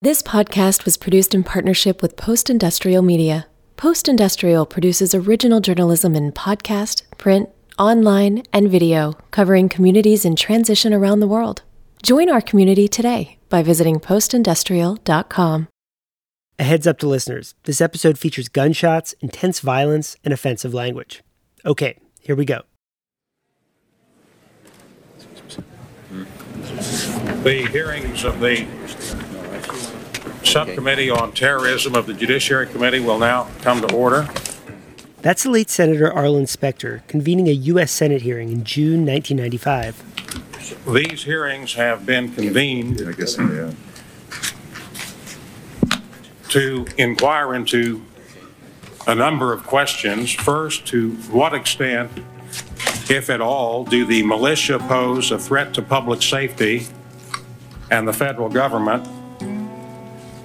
This podcast was produced in partnership with Post Industrial Media. Post Industrial produces original journalism in podcast, print, online, and video, covering communities in transition around the world. Join our community today by visiting postindustrial.com. A heads up to listeners this episode features gunshots, intense violence, and offensive language. Okay, here we go. The hearings of the Subcommittee on Terrorism of the Judiciary Committee will now come to order. That's the late Senator Arlen Specter convening a U.S. Senate hearing in June 1995. These hearings have been convened I guess, yeah. to inquire into a number of questions. First, to what extent, if at all, do the militia pose a threat to public safety and the federal government?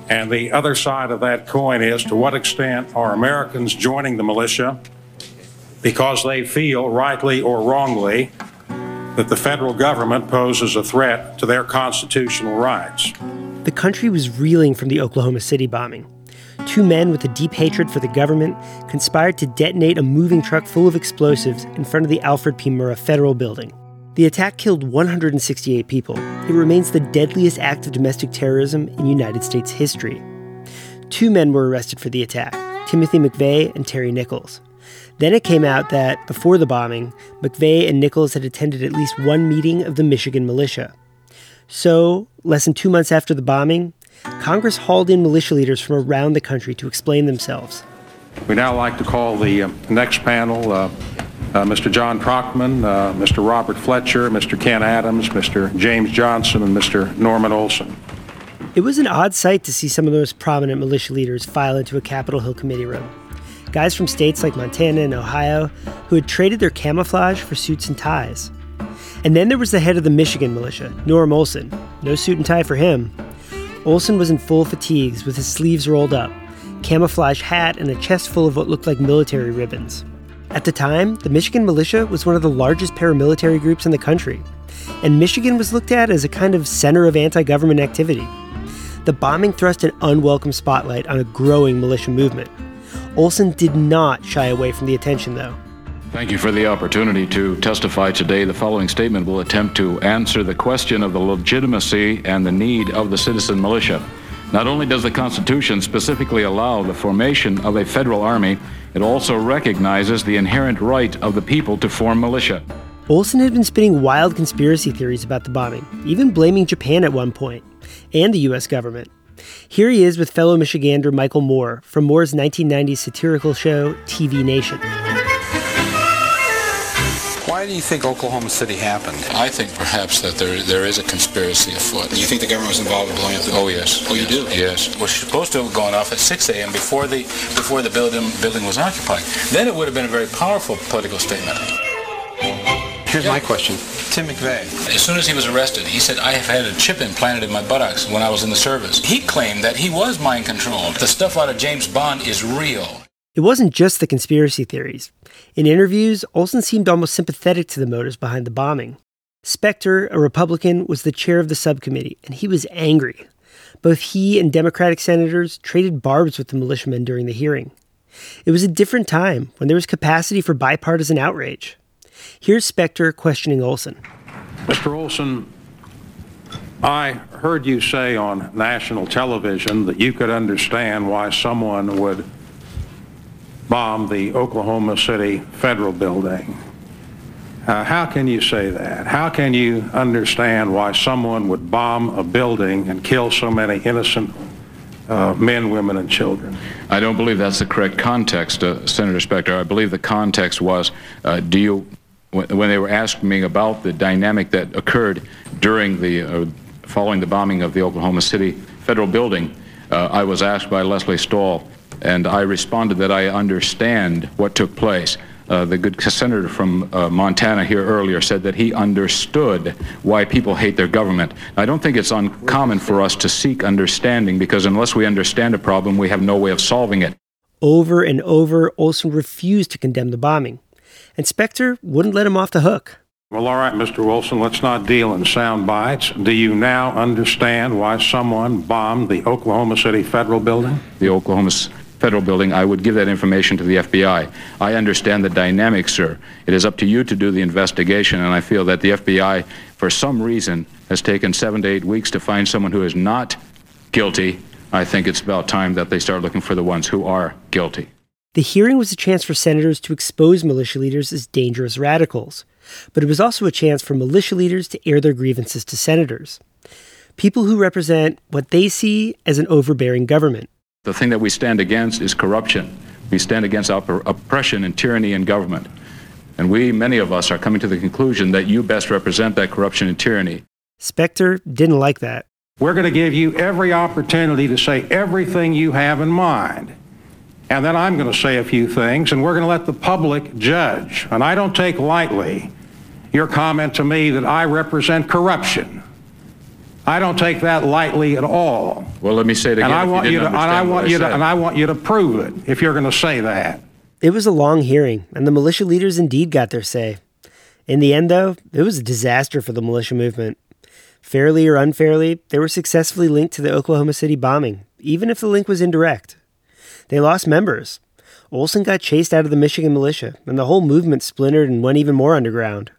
And the other side of that coin is to what extent are Americans joining the militia because they feel, rightly or wrongly, that the federal government poses a threat to their constitutional rights? The country was reeling from the Oklahoma City bombing. Two men with a deep hatred for the government conspired to detonate a moving truck full of explosives in front of the Alfred P. Murrah Federal Building. The attack killed 168 people. It remains the deadliest act of domestic terrorism in United States history. Two men were arrested for the attack Timothy McVeigh and Terry Nichols. Then it came out that, before the bombing, McVeigh and Nichols had attended at least one meeting of the Michigan militia. So, less than two months after the bombing, Congress hauled in militia leaders from around the country to explain themselves. We now like to call the uh, next panel uh, uh, Mr. John Trochmann, uh, Mr. Robert Fletcher, Mr. Ken Adams, Mr. James Johnson, and Mr. Norman Olson. It was an odd sight to see some of the most prominent militia leaders file into a Capitol Hill committee room. Guys from states like Montana and Ohio who had traded their camouflage for suits and ties. And then there was the head of the Michigan militia, Norm Olson. No suit and tie for him. Olson was in full fatigues with his sleeves rolled up, camouflage hat, and a chest full of what looked like military ribbons. At the time, the Michigan militia was one of the largest paramilitary groups in the country, and Michigan was looked at as a kind of center of anti government activity. The bombing thrust an unwelcome spotlight on a growing militia movement. Olson did not shy away from the attention, though. Thank you for the opportunity to testify today. The following statement will attempt to answer the question of the legitimacy and the need of the citizen militia. Not only does the Constitution specifically allow the formation of a federal army, it also recognizes the inherent right of the people to form militia. Olson had been spinning wild conspiracy theories about the bombing, even blaming Japan at one point, and the U.S. government. Here he is with fellow Michigander Michael Moore from Moore's 1990s satirical show, TV Nation. Why do you think Oklahoma City happened? I think perhaps that there there is a conspiracy afoot. You think the government was involved in blowing up the Oh yes. Oh, you yes, do? Yes. was supposed to have gone off at 6 a.m. before the before the building building was occupied. Then it would have been a very powerful political statement. Here's my question. Tim McVeigh. As soon as he was arrested, he said, "I have had a chip implanted in my buttocks when I was in the service." He claimed that he was mind controlled. The stuff out of James Bond is real. It wasn't just the conspiracy theories. In interviews, Olson seemed almost sympathetic to the motives behind the bombing. Specter, a Republican, was the chair of the subcommittee, and he was angry. Both he and Democratic senators traded barbs with the militiamen during the hearing. It was a different time when there was capacity for bipartisan outrage. Here's Specter questioning Olson. Mr. Olson, I heard you say on national television that you could understand why someone would bomb the Oklahoma City Federal Building. Uh, how can you say that? How can you understand why someone would bomb a building and kill so many innocent uh, men, women, and children? I don't believe that's the correct context, uh, Senator Specter. I believe the context was, uh, do you, when when they were asking me about the dynamic that occurred during the, uh, following the bombing of the Oklahoma City Federal Building, uh, I was asked by Lesley Stahl, and I responded that I understand what took place. Uh, the good senator from uh, Montana here earlier said that he understood why people hate their government. I don't think it's uncommon for us to seek understanding because unless we understand a problem, we have no way of solving it. Over and over, Olson refused to condemn the bombing, and Specter wouldn't let him off the hook. Well, all right, Mr. Wilson, let's not deal in sound bites. Do you now understand why someone bombed the Oklahoma City Federal Building? The Oklahoma Federal Building, I would give that information to the FBI. I understand the dynamics, sir. It is up to you to do the investigation, and I feel that the FBI, for some reason, has taken seven to eight weeks to find someone who is not guilty. I think it's about time that they start looking for the ones who are guilty. The hearing was a chance for senators to expose militia leaders as dangerous radicals, but it was also a chance for militia leaders to air their grievances to senators. People who represent what they see as an overbearing government. The thing that we stand against is corruption. We stand against op- oppression and tyranny in government. And we, many of us, are coming to the conclusion that you best represent that corruption and tyranny. Specter didn't like that. We're going to give you every opportunity to say everything you have in mind. And then I'm going to say a few things, and we're going to let the public judge. And I don't take lightly your comment to me that I represent corruption. I don't take that lightly at all. Well, let me say it again. And I want you, to, and I want you to, and I want you to prove it if you're going to say that. It was a long hearing, and the militia leaders indeed got their say. In the end, though, it was a disaster for the militia movement. Fairly or unfairly, they were successfully linked to the Oklahoma City bombing, even if the link was indirect. They lost members. Olson got chased out of the Michigan militia, and the whole movement splintered and went even more underground.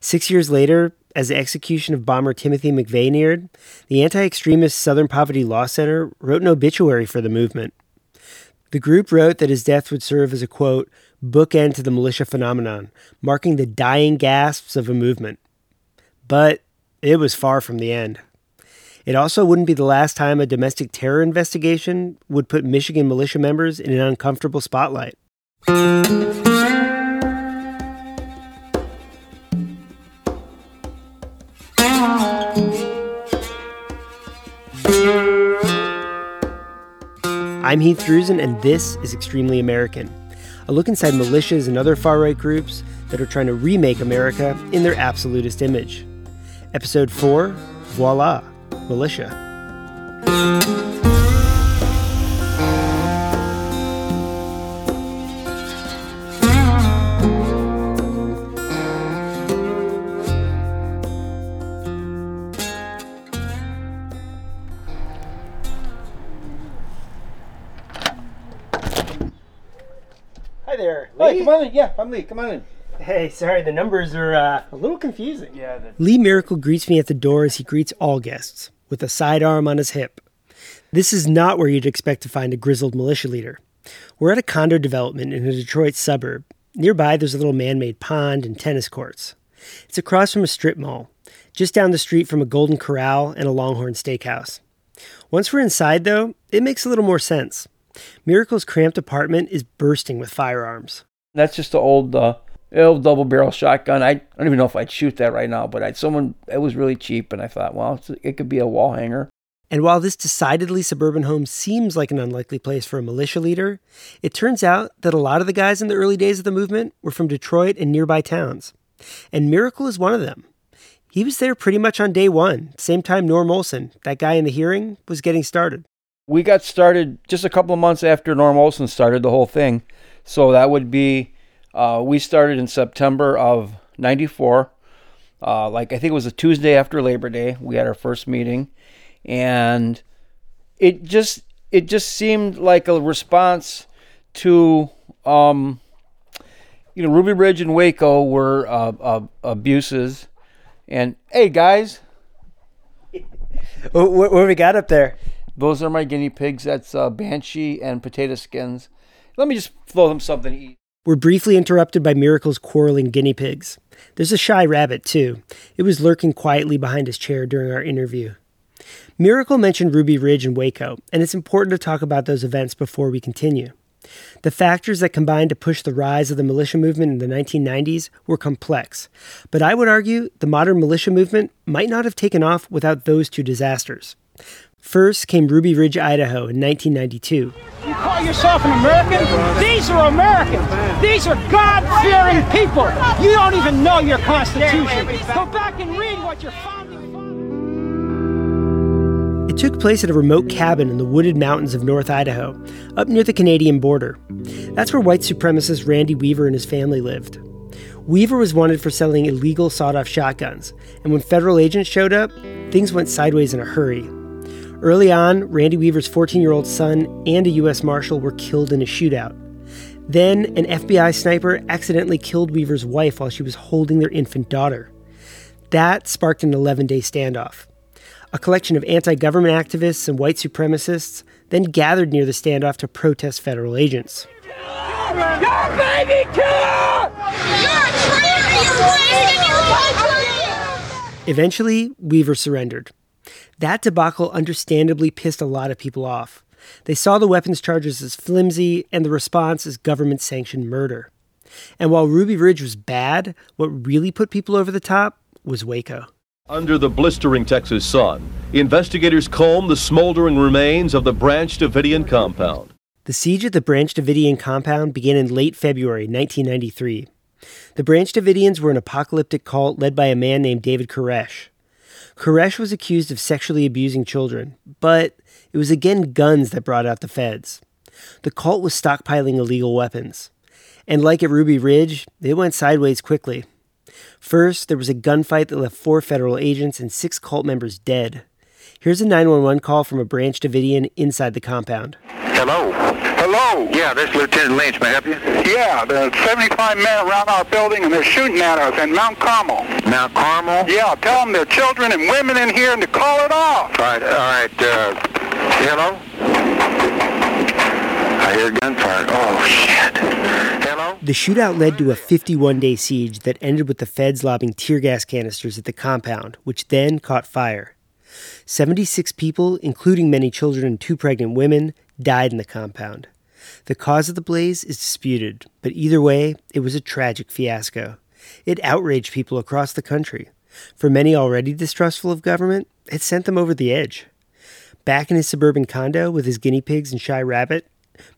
Six years later, as the execution of bomber Timothy McVeigh neared, the anti extremist Southern Poverty Law Center wrote an obituary for the movement. The group wrote that his death would serve as a quote, bookend to the militia phenomenon, marking the dying gasps of a movement. But it was far from the end. It also wouldn't be the last time a domestic terror investigation would put Michigan militia members in an uncomfortable spotlight. I'm Heath Druzin, and this is Extremely American, a look inside militias and other far right groups that are trying to remake America in their absolutist image. Episode 4 Voila, Militia. Lee. Come on in. Hey, sorry, the numbers are uh, a little confusing. Yeah. The- Lee Miracle greets me at the door as he greets all guests, with a sidearm on his hip. This is not where you'd expect to find a grizzled militia leader. We're at a condo development in a Detroit suburb. Nearby, there's a little man made pond and tennis courts. It's across from a strip mall, just down the street from a Golden Corral and a Longhorn Steakhouse. Once we're inside, though, it makes a little more sense. Miracle's cramped apartment is bursting with firearms. That's just the old, uh, old double barrel shotgun. I, I don't even know if I'd shoot that right now, but I someone it was really cheap, and I thought, well, it could be a wall hanger. And while this decidedly suburban home seems like an unlikely place for a militia leader, it turns out that a lot of the guys in the early days of the movement were from Detroit and nearby towns. And Miracle is one of them. He was there pretty much on day one, same time Norm Olson, that guy in the hearing, was getting started. We got started just a couple of months after Norm Olson started the whole thing. So that would be, uh, we started in September of 94. Uh, like, I think it was a Tuesday after Labor Day. We had our first meeting. And it just, it just seemed like a response to, um, you know, Ruby Ridge and Waco were uh, uh, abuses. And hey, guys, what, what, we got up there? Those are my guinea pigs. That's uh, Banshee and potato skins. Let me just throw them something to eat. We're briefly interrupted by Miracle's quarreling guinea pigs. There's a shy rabbit, too. It was lurking quietly behind his chair during our interview. Miracle mentioned Ruby Ridge and Waco, and it's important to talk about those events before we continue. The factors that combined to push the rise of the militia movement in the 1990s were complex, but I would argue the modern militia movement might not have taken off without those two disasters. First came Ruby Ridge, Idaho in 1992. You call yourself an American? These are Americans. These are God fearing people. You don't even know your Constitution. Go back and read what your founding It took place at a remote cabin in the wooded mountains of North Idaho, up near the Canadian border. That's where white supremacist Randy Weaver and his family lived. Weaver was wanted for selling illegal sawed off shotguns, and when federal agents showed up, things went sideways in a hurry. Early on, Randy Weaver's 14 year old son and a U.S. Marshal were killed in a shootout. Then, an FBI sniper accidentally killed Weaver's wife while she was holding their infant daughter. That sparked an 11 day standoff. A collection of anti government activists and white supremacists then gathered near the standoff to protest federal agents. Your baby killer! You're a traitor! You're wasting your country! Eventually, Weaver surrendered. That debacle understandably pissed a lot of people off. They saw the weapons charges as flimsy and the response as government sanctioned murder. And while Ruby Ridge was bad, what really put people over the top was Waco. Under the blistering Texas sun, investigators comb the smoldering remains of the Branch Davidian compound. The siege at the Branch Davidian compound began in late February 1993. The Branch Davidians were an apocalyptic cult led by a man named David Koresh. Koresh was accused of sexually abusing children, but it was again guns that brought out the feds. The cult was stockpiling illegal weapons. And like at Ruby Ridge, it went sideways quickly. First, there was a gunfight that left four federal agents and six cult members dead. Here's a 911 call from a Branch Davidian inside the compound. Hello. Hello. Yeah, this is Lieutenant Lynch. May I help you? Yeah, there's 75 men around our building and they're shooting at us in Mount Carmel. Mount Carmel? Yeah, tell them there are children and women in here and to call it off. All right, all right. Uh, hello? I hear gunfire. Oh, shit. Hello? The shootout led to a 51 day siege that ended with the feds lobbing tear gas canisters at the compound, which then caught fire. 76 people, including many children and two pregnant women, died in the compound. The cause of the blaze is disputed, but either way, it was a tragic fiasco. It outraged people across the country. For many already distrustful of government, it sent them over the edge. Back in his suburban condo with his guinea pigs and shy rabbit,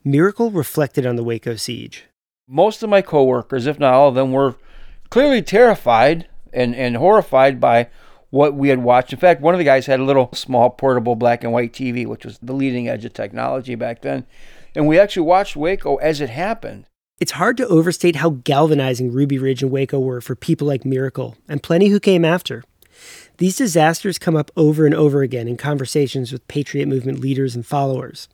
Miracle reflected on the Waco siege. Most of my coworkers, if not all of them, were clearly terrified and, and horrified by what we had watched. In fact, one of the guys had a little small portable black and white TV, which was the leading edge of technology back then. And we actually watched Waco as it happened. It's hard to overstate how galvanizing Ruby Ridge and Waco were for people like Miracle and plenty who came after. These disasters come up over and over again in conversations with Patriot Movement leaders and followers.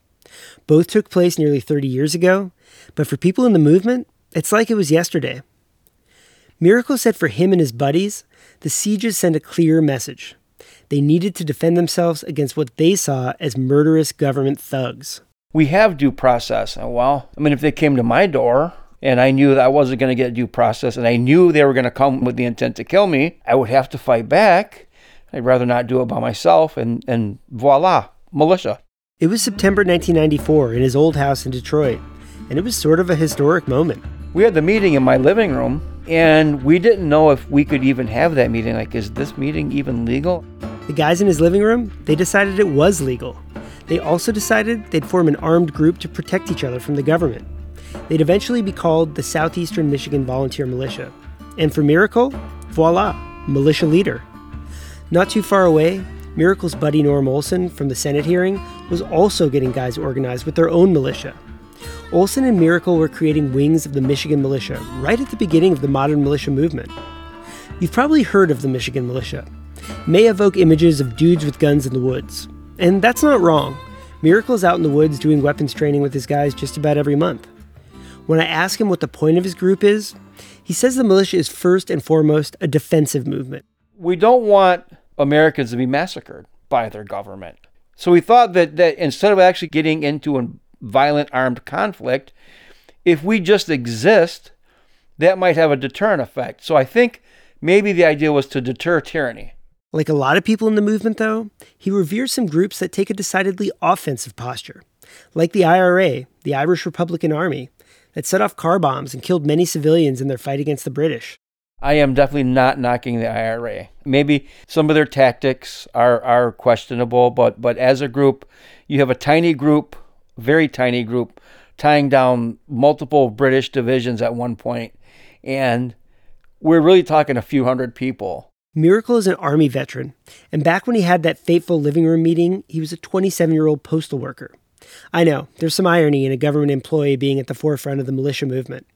Both took place nearly 30 years ago, but for people in the movement, it's like it was yesterday. Miracle said for him and his buddies, the sieges sent a clear message. They needed to defend themselves against what they saw as murderous government thugs. We have due process. And well, I mean, if they came to my door and I knew that I wasn't going to get due process and I knew they were going to come with the intent to kill me, I would have to fight back. I'd rather not do it by myself. And, and voila, militia. It was September 1994 in his old house in Detroit, and it was sort of a historic moment. We had the meeting in my living room, and we didn't know if we could even have that meeting. Like, is this meeting even legal? The guys in his living room, they decided it was legal. They also decided they'd form an armed group to protect each other from the government. They'd eventually be called the Southeastern Michigan Volunteer Militia. And for Miracle, voila, militia leader. Not too far away, Miracle's buddy Norm Olson from the Senate hearing was also getting guys organized with their own militia. Olson and Miracle were creating wings of the Michigan militia right at the beginning of the modern militia movement. You've probably heard of the Michigan militia. It may evoke images of dudes with guns in the woods. And that's not wrong. Miracle's out in the woods doing weapons training with his guys just about every month. When I ask him what the point of his group is, he says the militia is first and foremost a defensive movement. We don't want Americans to be massacred by their government. So we thought that, that instead of actually getting into a violent armed conflict, if we just exist, that might have a deterrent effect. So I think maybe the idea was to deter tyranny. Like a lot of people in the movement, though, he reveres some groups that take a decidedly offensive posture, like the IRA, the Irish Republican Army, that set off car bombs and killed many civilians in their fight against the British. I am definitely not knocking the IRA. Maybe some of their tactics are, are questionable, but, but as a group, you have a tiny group, very tiny group, tying down multiple British divisions at one point, and we're really talking a few hundred people. Miracle is an Army veteran, and back when he had that fateful living room meeting, he was a 27 year old postal worker. I know, there's some irony in a government employee being at the forefront of the militia movement.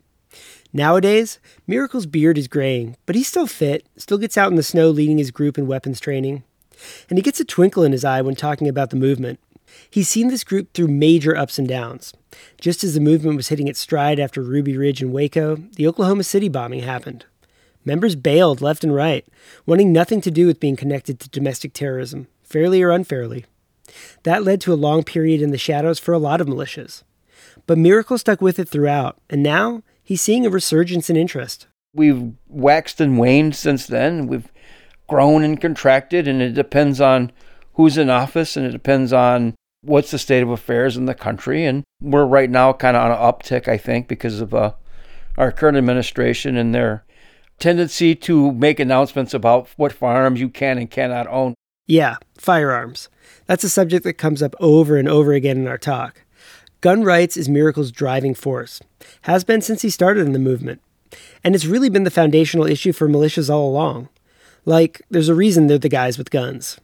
Nowadays, Miracle's beard is graying, but he's still fit, still gets out in the snow leading his group in weapons training. And he gets a twinkle in his eye when talking about the movement. He's seen this group through major ups and downs. Just as the movement was hitting its stride after Ruby Ridge and Waco, the Oklahoma City bombing happened. Members bailed left and right, wanting nothing to do with being connected to domestic terrorism, fairly or unfairly. That led to a long period in the shadows for a lot of militias. But Miracle stuck with it throughout, and now he's seeing a resurgence in interest. We've waxed and waned since then. We've grown and contracted, and it depends on who's in office and it depends on what's the state of affairs in the country. And we're right now kind of on an uptick, I think, because of uh, our current administration and their tendency to make announcements about what firearms you can and cannot own. Yeah, firearms. That's a subject that comes up over and over again in our talk. Gun rights is Miracle's driving force, has been since he started in the movement. And it's really been the foundational issue for militias all along. Like, there's a reason they're the guys with guns.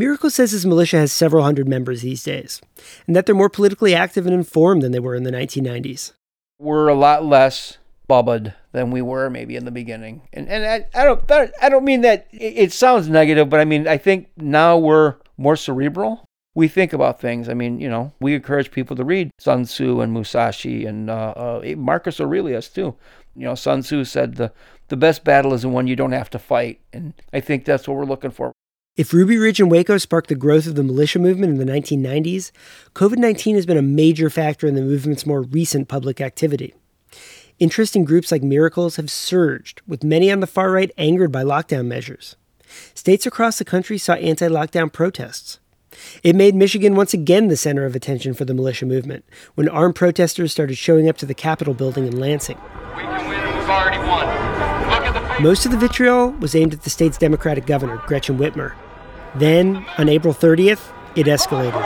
Miracle says his militia has several hundred members these days, and that they're more politically active and informed than they were in the 1990s. We're a lot less bubbed than we were maybe in the beginning. And and I, I don't I don't mean that it sounds negative, but I mean I think now we're more cerebral. We think about things. I mean, you know, we encourage people to read Sun Tzu and Musashi and uh, uh, Marcus Aurelius too. You know, Sun Tzu said the the best battle is the one you don't have to fight, and I think that's what we're looking for. If Ruby Ridge and Waco sparked the growth of the militia movement in the 1990s, COVID 19 has been a major factor in the movement's more recent public activity. Interest in groups like Miracles have surged, with many on the far right angered by lockdown measures. States across the country saw anti lockdown protests. It made Michigan once again the center of attention for the militia movement when armed protesters started showing up to the Capitol building in Lansing. We can win, we've already won. Most of the vitriol was aimed at the state's Democratic governor, Gretchen Whitmer. Then, on April 30th, it escalated.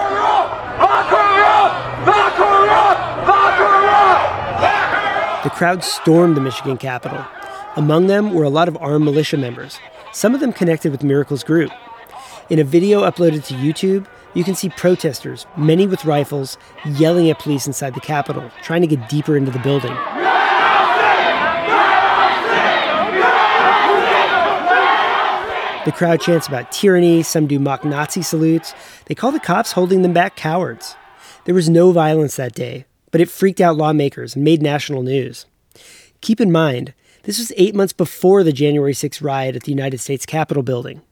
The crowd stormed the Michigan Capitol. Among them were a lot of armed militia members, some of them connected with Miracle's group. In a video uploaded to YouTube, you can see protesters, many with rifles, yelling at police inside the Capitol, trying to get deeper into the building. The crowd chants about tyranny, some do mock Nazi salutes. They call the cops holding them back cowards. There was no violence that day, but it freaked out lawmakers and made national news. Keep in mind, this was eight months before the January 6th riot at the United States Capitol building.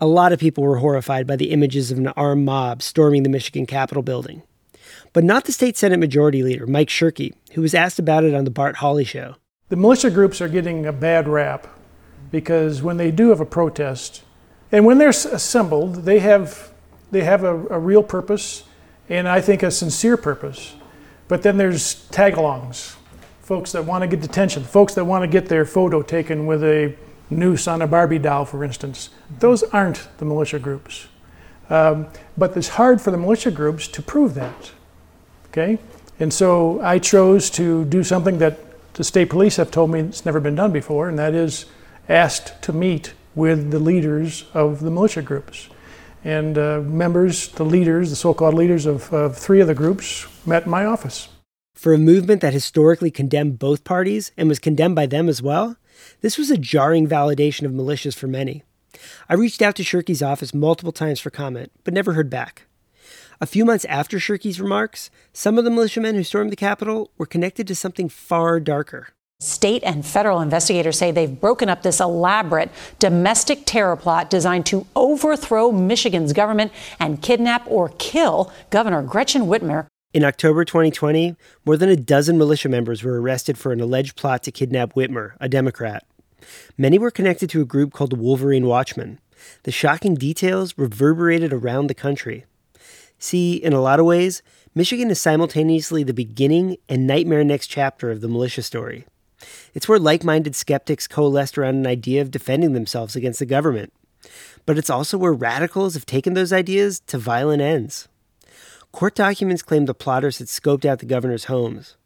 A lot of people were horrified by the images of an armed mob storming the Michigan Capitol building. But not the state Senate Majority Leader, Mike Shirkey, who was asked about it on the Bart Hawley show. The militia groups are getting a bad rap because when they do have a protest, and when they're assembled, they have they have a, a real purpose, and I think a sincere purpose. But then there's tag-alongs, folks that want to get detention, folks that want to get their photo taken with a noose on a Barbie doll, for instance. Those aren't the militia groups. Um, but it's hard for the militia groups to prove that. Okay? And so I chose to do something that the state police have told me it's never been done before, and that is asked to meet with the leaders of the militia groups. And uh, members, the leaders, the so called leaders of, of three of the groups, met in my office. For a movement that historically condemned both parties and was condemned by them as well, this was a jarring validation of militias for many. I reached out to Shirkey's office multiple times for comment, but never heard back. A few months after Shirkey's remarks, some of the militiamen who stormed the Capitol were connected to something far darker. State and federal investigators say they've broken up this elaborate domestic terror plot designed to overthrow Michigan's government and kidnap or kill Governor Gretchen Whitmer. In October 2020, more than a dozen militia members were arrested for an alleged plot to kidnap Whitmer, a Democrat. Many were connected to a group called the Wolverine Watchmen. The shocking details reverberated around the country. See, in a lot of ways, Michigan is simultaneously the beginning and nightmare next chapter of the militia story. It's where like minded skeptics coalesced around an idea of defending themselves against the government. But it's also where radicals have taken those ideas to violent ends. Court documents claim the plotters had scoped out the governor's homes.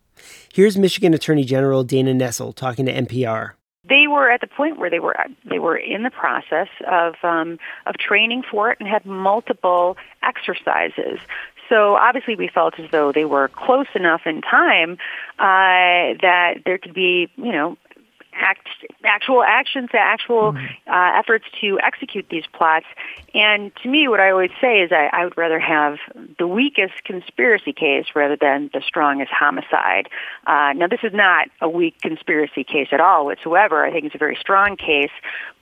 Here's Michigan Attorney General Dana Nessel talking to NPR. They were at the point where they were they were in the process of um, of training for it and had multiple exercises. So obviously we felt as though they were close enough in time uh, that there could be, you know, act, actual actions, actual uh, efforts to execute these plots. And to me, what I always say is I, I would rather have the weakest conspiracy case rather than the strongest homicide. Uh, now, this is not a weak conspiracy case at all whatsoever. I think it's a very strong case.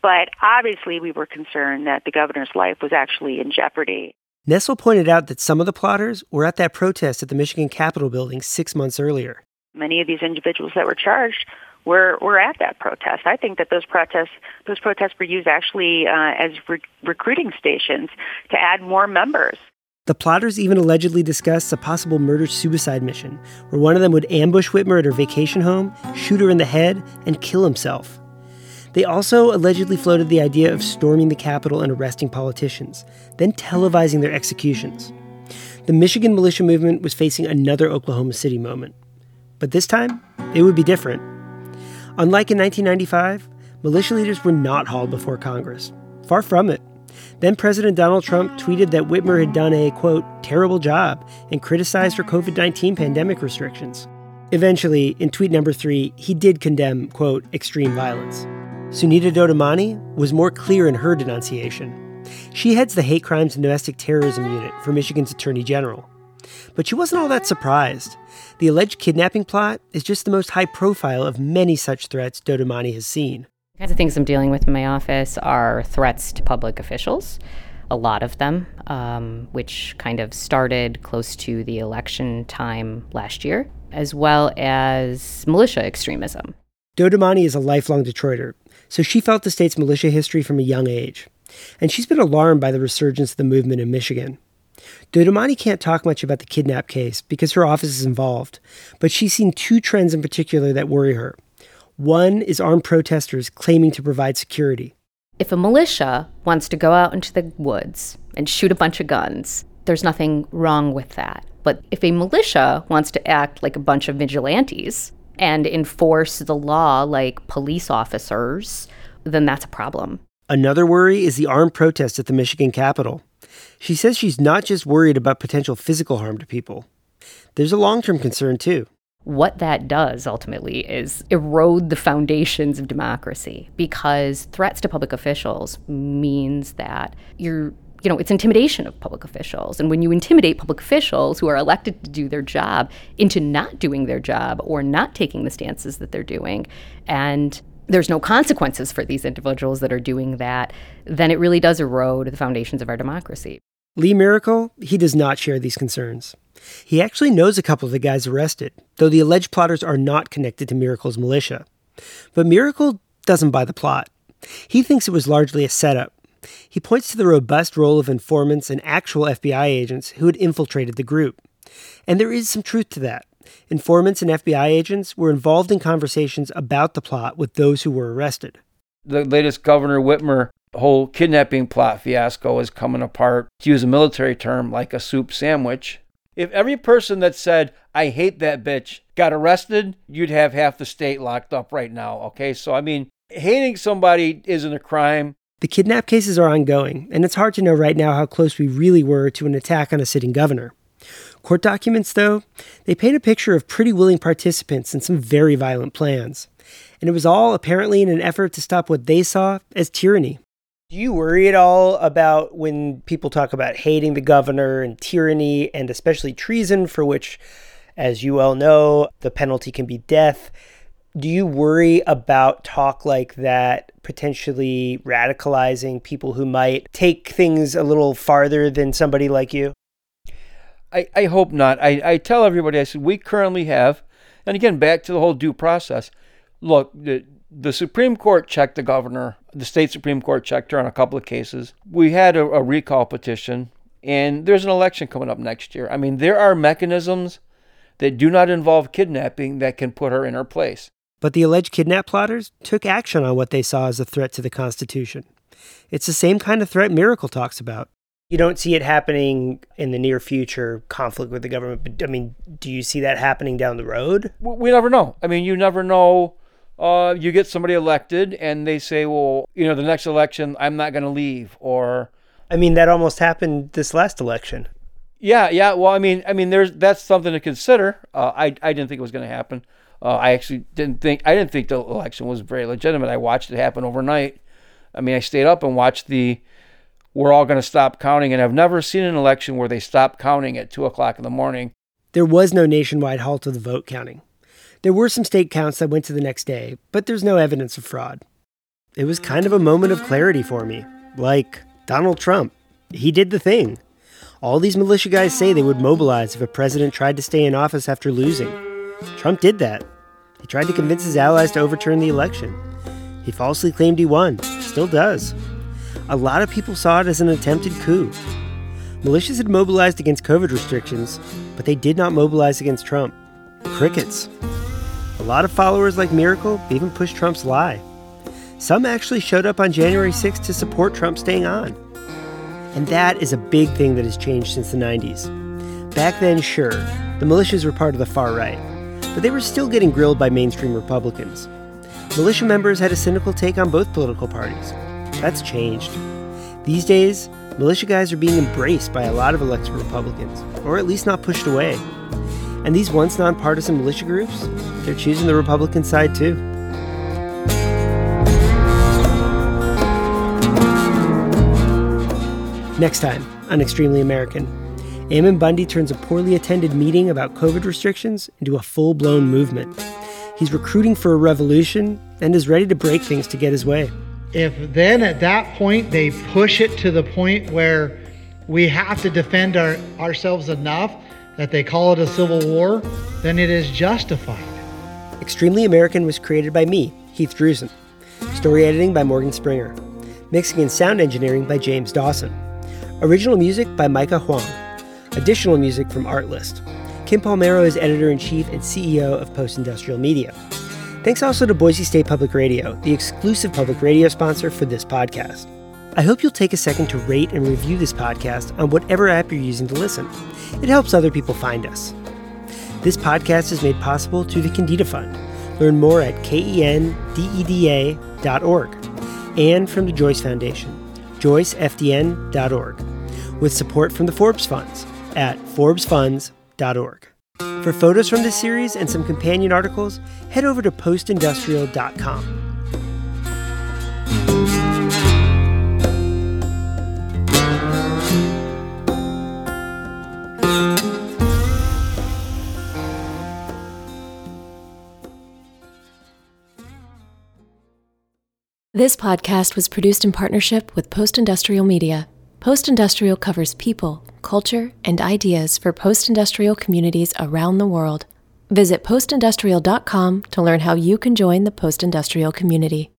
But obviously, we were concerned that the governor's life was actually in jeopardy. Nessel pointed out that some of the plotters were at that protest at the Michigan Capitol building six months earlier. Many of these individuals that were charged were were at that protest. I think that those protests those protests were used actually uh, as re- recruiting stations to add more members. The plotters even allegedly discussed a possible murder suicide mission, where one of them would ambush Whitmer at her vacation home, shoot her in the head, and kill himself. They also allegedly floated the idea of storming the Capitol and arresting politicians, then televising their executions. The Michigan militia movement was facing another Oklahoma City moment. But this time, it would be different. Unlike in 1995, militia leaders were not hauled before Congress. Far from it. Then President Donald Trump tweeted that Whitmer had done a, quote, terrible job and criticized her COVID 19 pandemic restrictions. Eventually, in tweet number three, he did condemn, quote, extreme violence. Sunita Doddamani was more clear in her denunciation. She heads the Hate Crimes and Domestic Terrorism Unit for Michigan's Attorney General. But she wasn't all that surprised. The alleged kidnapping plot is just the most high profile of many such threats Doddamani has seen. The kinds of things I'm dealing with in my office are threats to public officials, a lot of them, um, which kind of started close to the election time last year, as well as militia extremism. Doddamani is a lifelong Detroiter, so she felt the state's militia history from a young age. And she's been alarmed by the resurgence of the movement in Michigan. Doddamani can't talk much about the kidnap case because her office is involved, but she's seen two trends in particular that worry her. One is armed protesters claiming to provide security. If a militia wants to go out into the woods and shoot a bunch of guns, there's nothing wrong with that. But if a militia wants to act like a bunch of vigilantes and enforce the law like police officers, then that's a problem. Another worry is the armed protest at the Michigan Capitol. She says she's not just worried about potential physical harm to people. There's a long term concern, too. What that does ultimately is erode the foundations of democracy because threats to public officials means that you're you know, it's intimidation of public officials. And when you intimidate public officials who are elected to do their job into not doing their job or not taking the stances that they're doing, and there's no consequences for these individuals that are doing that, then it really does erode the foundations of our democracy. Lee Miracle, he does not share these concerns. He actually knows a couple of the guys arrested, though the alleged plotters are not connected to Miracle's militia. But Miracle doesn't buy the plot. He thinks it was largely a setup. He points to the robust role of informants and actual FBI agents who had infiltrated the group. And there is some truth to that. Informants and FBI agents were involved in conversations about the plot with those who were arrested. The latest Governor Whitmer whole kidnapping plot fiasco is coming apart, to use a military term, like a soup sandwich. If every person that said, I hate that bitch, got arrested, you'd have half the state locked up right now. Okay, so I mean, hating somebody isn't a crime. The kidnap cases are ongoing, and it's hard to know right now how close we really were to an attack on a sitting governor. Court documents, though, they paint a picture of pretty willing participants in some very violent plans. And it was all apparently in an effort to stop what they saw as tyranny. Do you worry at all about when people talk about hating the governor and tyranny and especially treason, for which, as you well know, the penalty can be death? Do you worry about talk like that potentially radicalizing people who might take things a little farther than somebody like you? I, I hope not. I, I tell everybody, I said, we currently have, and again, back to the whole due process. Look, the, the Supreme Court checked the governor, the state Supreme Court checked her on a couple of cases. We had a, a recall petition, and there's an election coming up next year. I mean, there are mechanisms that do not involve kidnapping that can put her in her place. But the alleged kidnap plotters took action on what they saw as a threat to the Constitution. It's the same kind of threat Miracle talks about. You don't see it happening in the near future, conflict with the government. But I mean, do you see that happening down the road? We never know. I mean, you never know. Uh, you get somebody elected and they say, well, you know, the next election, I'm not going to leave. Or. I mean, that almost happened this last election. Yeah, yeah. Well, I mean, I mean, there's that's something to consider. Uh, I I didn't think it was going to happen. Uh, I actually didn't think I didn't think the election was very legitimate. I watched it happen overnight. I mean, I stayed up and watched the. We're all going to stop counting, and I've never seen an election where they stopped counting at two o'clock in the morning. There was no nationwide halt of the vote counting. There were some state counts that went to the next day, but there's no evidence of fraud. It was kind of a moment of clarity for me. Like Donald Trump. He did the thing. All these militia guys say they would mobilize if a president tried to stay in office after losing. Trump did that. He tried to convince his allies to overturn the election. He falsely claimed he won, still does. A lot of people saw it as an attempted coup. Militias had mobilized against COVID restrictions, but they did not mobilize against Trump. Crickets. A lot of followers like Miracle even pushed Trump's lie. Some actually showed up on January 6th to support Trump staying on. And that is a big thing that has changed since the 90s. Back then, sure, the militias were part of the far right, but they were still getting grilled by mainstream Republicans. Militia members had a cynical take on both political parties. That's changed. These days, militia guys are being embraced by a lot of elected Republicans, or at least not pushed away. And these once nonpartisan militia groups, they're choosing the Republican side too. Next time on Extremely American, Ammon Bundy turns a poorly attended meeting about COVID restrictions into a full blown movement. He's recruiting for a revolution and is ready to break things to get his way. If then at that point they push it to the point where we have to defend our, ourselves enough that they call it a civil war, then it is justified. Extremely American was created by me, Heath Druzin. Story editing by Morgan Springer. Mixing and sound engineering by James Dawson. Original music by Micah Huang. Additional music from Artlist. Kim Palmero is editor in chief and CEO of Post Industrial Media. Thanks also to Boise State Public Radio, the exclusive public radio sponsor for this podcast. I hope you'll take a second to rate and review this podcast on whatever app you're using to listen. It helps other people find us. This podcast is made possible through the Kendeda Fund. Learn more at kendeda.org and from the Joyce Foundation, joycefdn.org with support from the Forbes Funds at forbesfunds.org. For photos from this series and some companion articles, head over to postindustrial.com. This podcast was produced in partnership with Post Industrial Media. Post Industrial covers people, culture, and ideas for post industrial communities around the world. Visit postindustrial.com to learn how you can join the post industrial community.